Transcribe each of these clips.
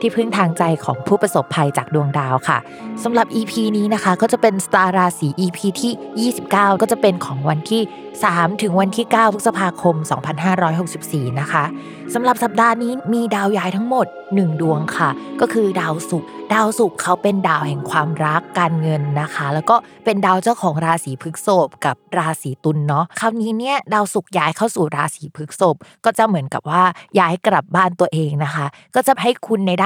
ที่พึ่งทางใจของผู้ประสบภัยจากดวงดาวค่ะสำหรับ EP นี้นะคะ ก็จะเป็นสตาราศี EP ที่ 29 ก็จะเป็นของวันที่ 3 ถึงวันที่ 9 พฤษภาคม 2564 นะคะสำหรับสัปดาห์นี้มีดาวย้ายทั้งหมด 1 ดวงค่ะ ก็คือดาวศุกร์ดาวศุกร์เขาเป็นดาวแห่งความรักการเงินนะคะ แล้วก็เป็นดาวเจ้าของราศีพฤษภกับราศีตุลเนาะคราวนี้เนี่ยดาวศุกร์ย้ายเข้าสู่ราศีพฤษภก็จะเหมือนกับว่าย้ายกลับบ้านตัวเองนะคะ ก็จะให้คุณในด้าน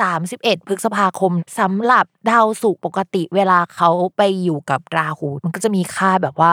31 พฤษภาคมสำหรับดาวศุกร์ปกติเวลาเขาไปอยู่กับราหู มันก็จะมีค่าแบบว่า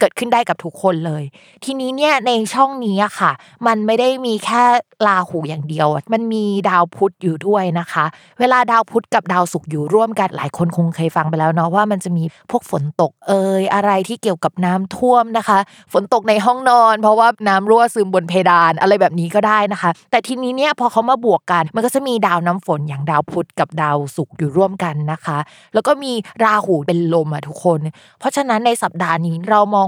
เกิดขึ้นได้กับทุกคนเลย ทีนี้เนี่ยในช่องนี้ค่ะ มันไม่ได้มีแค่ราหูอย่างเดียว มันมีดาวพุธอยู่ด้วยนะคะ เวลาดาวพุธกับดาวศุกร์อยู่ร่วมกันหลายคนคงเคยฟังไปแล้วเนาะว่ามันจะมีพวกฝนตกเอ่ยอะไรที่เกี่ยวกับน้ำท่วมนะคะ ฝนตกในห้องนอน เพราะว่าน้ำรั่วซึมบนเพดานอะไรแบบนี้ก็ได้นะคะ แต่ทีนี้เนี่ยพอเขามาบวกกัน มันก็จะมีดาวน้ำฝนอย่างดาวพุธกับดาวศุกร์อยู่ร่วมกันนะคะ แล้วก็มีราหูเป็นลมอะทุกคน เพราะฉะนั้นในสัปดาห์นี้เรามอง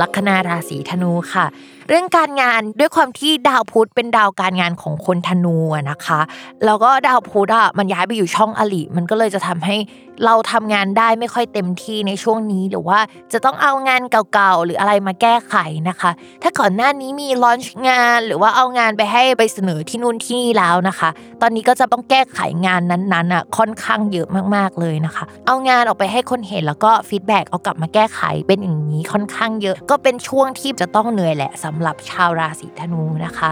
ลัคนาราศีธนูค่ะเรื่องการงานด้วยความที่ดาวพุธเป็นดาวการงานของคนธนูนะคะ แล้วก็ดาวพุธอะมันย้ายไปอยู่ช่องอริมันก็เลยจะทำให้เราทำงานได้ไม่ค่อยเต็มที่ในช่วงนี้หรือว่าจะต้องเอางานเก่าๆหรืออะไรมาแก้ไขนะคะ ถ้าก่อนหน้านี้มี launch งานหรือว่าเอางานไปให้ไปเสนอที่นู่นที่นี่แล้วนะคะ ตอนนี้ก็จะต้องแก้ไขงานนั้นๆอะค่อนข้างเยอะมากๆเลยนะคะ เอางานออกไปให้คนเห็นแล้วก็ feedback เอากลับมาแก้ไขเป็นอย่างนี้ค่อนข้างเยอะ ก็เป็นช่วงที่จะต้องเหนื่อยแหละสำหรับชาวราศีธนูนะคะ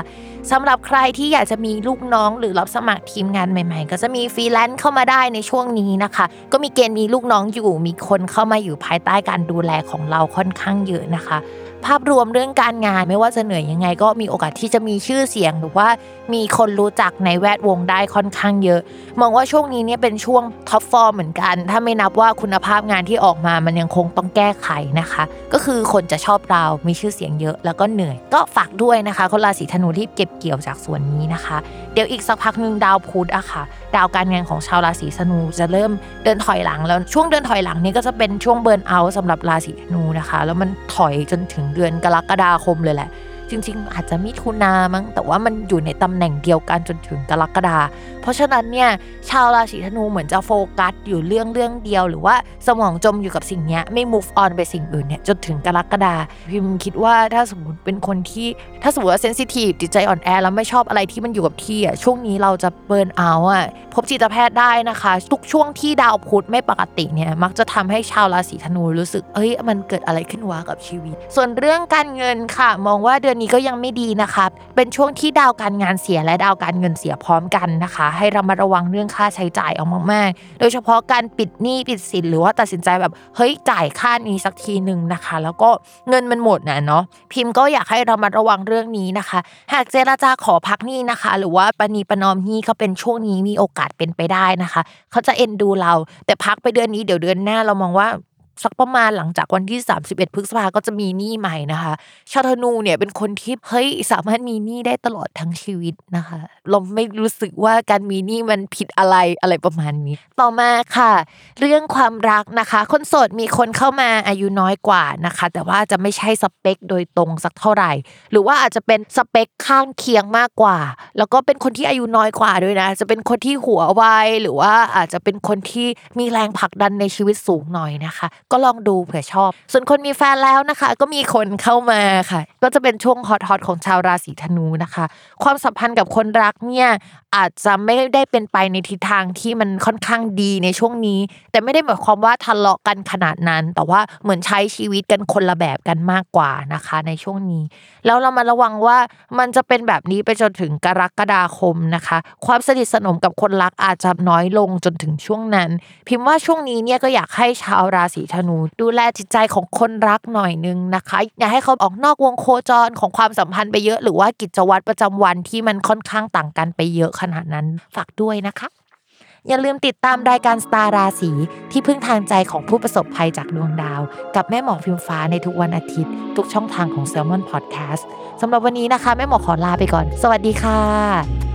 สำหรับใครที่อยากจะมีลูกน้องหรือรับสมัครทีมงานใหม่ ๆ ก็จะมีฟรีแลนซ์เข้ามาได้ในช่วงนี้นะคะ ก็มีเกณฑ์มีลูกน้องอยู่ มีคนเข้ามาอยู่ภายใต้การดูแลของเราค่อนข้างเยอะนะคะ ภาพรวมเรื่องการงานไม่ว่าจะเหนื่อยยังไง ก็มีโอกาสที่จะมีชื่อเสียง หรือว่ามีคนรู้จักในแวดวงได้ค่อนข้างเยอะ มองว่าช่วงนี้เนี่ยเป็นช่วง top form เหมือนกัน ถ้าไม่นับว่าคุณภาพงานที่ออกมามันยังคงต้องแก้ไขนะคะ ก็คือคนจะชอบเรา มีชื่อเสียงเยอะแล้วก็เหนื่อยก็ฝากด้วยนะคะคนราศีธนูที่เก็บเกี่ยวจากส่วนนี้นะคะ เดี๋ยวอีกสักพักหนึ่งดาวพุธอะค่ะ ดาวการงานของชาวราศีธนูจะเริ่มเดินถอยหลังแล้วช่วงเดินถอยหลังนี้ก็จะเป็นช่วงเบิร์นเอาท์สำหรับราศีธนูนะคะ แล้วมันถอยจนถึงเดือนกรกฎาคมเลยแหละ จริง ๆ อาจจะมิถุนามั้งแต่ว่ามันอยู่ในตำแหน่งเดียวกันจนถึงกรกฎาเพราะฉะนั้นเนี่ยชาวราศีธนูเหมือนจะโฟกัสอยู่เรื่องเรื่องเดียว หรือว่าสมองจมอยู่กับสิ่งนี้ไม่ move on ไปสิ่งอื่นเนี่ยจนถึงกรกฎาพิมคิดว่าถ้าสมมติเป็นคนที่ถ้าสมมติว่าเซนซิทีฟจิตใจอ่อนแอแล้วไม่ชอบอะไรที่มันอยู่กับที่อะช่วงนี้เราจะเบิร์นเอาอะพบจิตแพทย์ได้นะคะ ทุกช่วงที่ดาวพุธไม่ปกติเนี่ยมักจะทำให้ชาวราศีธนูรู้สึกเอ้ยมันเกิดอะไรขึ้นวะกับชีวิต ส่วนเรื่องการเงินค่ะ มองว่าเดือนนี้ก็ยังไม่ดีนะคะ เป็นช่วงที่ดาวการงานเสียและดาวการเงินเสียพร้อมกันนะคะ ให้เรามาระวังเรื่องค่าใช้จ่ายเอามากๆ โดยเฉพาะการปิดหนี้ปิดสินหรือว่าตัดสินใจแบบเฮ้ยจ่ายค่านี้สักทีหนึ่งนะคะ แล้วก็เงินมันหมดนะเนาะพิมพ์ก็อยากให้เรามาระวังเรื่องนี้นะคะ หากเจราจาขอพักหนี้นะคะ หรือว่าปณีประนอมหนี้เขาเป็นช่วงนี้มีโอกาสเป็นไปได้นะคะ เขาจะเอ็นดูเรา แต่พักไปเดือนนี้เดี๋ยวเดือนหน้าเรามองว่า สักประมาณหลังจากวันที่ 31 พฤษภาก็จะมีหนี้ใหม่นะคะ ชาธนูเนี่ยเป็นคนที่เฮ้ยสามารถมีหนี้ได้ตลอดทั้งชีวิตนะคะ เราไม่รู้สึกว่าการมีหนี้มันผิดอะไรอะไรประมาณนี้ ต่อมาค่ะ เรื่องความรักนะคะ คนโสดมีคนเข้ามาอายุน้อยกว่านะคะ แต่ว่าจะไม่ใช่สเปคโดยตรงสักเท่าไหร่ หรือว่าอาจจะเป็นสเปคข้างเคียงมากกว่า แล้วก็เป็นคนที่อายุน้อยกว่าด้วยนะ จะเป็นคนที่หัวไวหรือว่าอาจจะเป็นคนที่มีแรงผลักดันในชีวิตสูงหน่อยนะคะก็ลองดูเผื่อชอบ ส่วนคนมีแฟนแล้วนะคะ ก็มีคนเข้ามาค่ะ ก็จะเป็นช่วงฮอตฮอตของชาวราศีธนูนะคะ ความสัมพันธ์กับคนรักเนี่ยอาจจะไม่ได้เป็นไปในทิศทางที่มันค่อนข้างดีในช่วงนี้ แต่ไม่ได้หมายความว่าทะเลาะกันขนาดนั้น แต่ว่าเหมือนใช้ชีวิตกันคนละแบบกันมากกว่านะคะ ในช่วงนี้ แล้วเรามาระวังว่ามันจะเป็นแบบนี้ไปจนถึงกรกฎาคมนะคะ ความสนิทสนมกับคนรักอาจจะน้อยลงจนถึงช่วงนั้น พิมพ์ว่าช่วงนี้เนี่ยก็อยากให้ชาวราศีธนูดูแลจิตใจของคนรักหน่อยนึงนะคะอย่าให้เขาออกนอกวงโคจรของความสัมพันธ์ไปเยอะ หรือว่ากิจวัตรประจำวันที่มันค่อนข้างต่างกันไปเยอะขนาดนั้นฝากด้วยนะคะ อย่าลืมติดตามรายการสตาร์ราศีที่พึ่งทางใจของผู้ประสบภัยจากดวงดาว กับแม่หมอพิมฟ้าในทุกวันอาทิตย์ ทุกช่องทางของ s ซ l m o n Podcast สำหรับวันนี้นะคะ แม่หมอขอลาไปก่อน สวัสดีค่ะ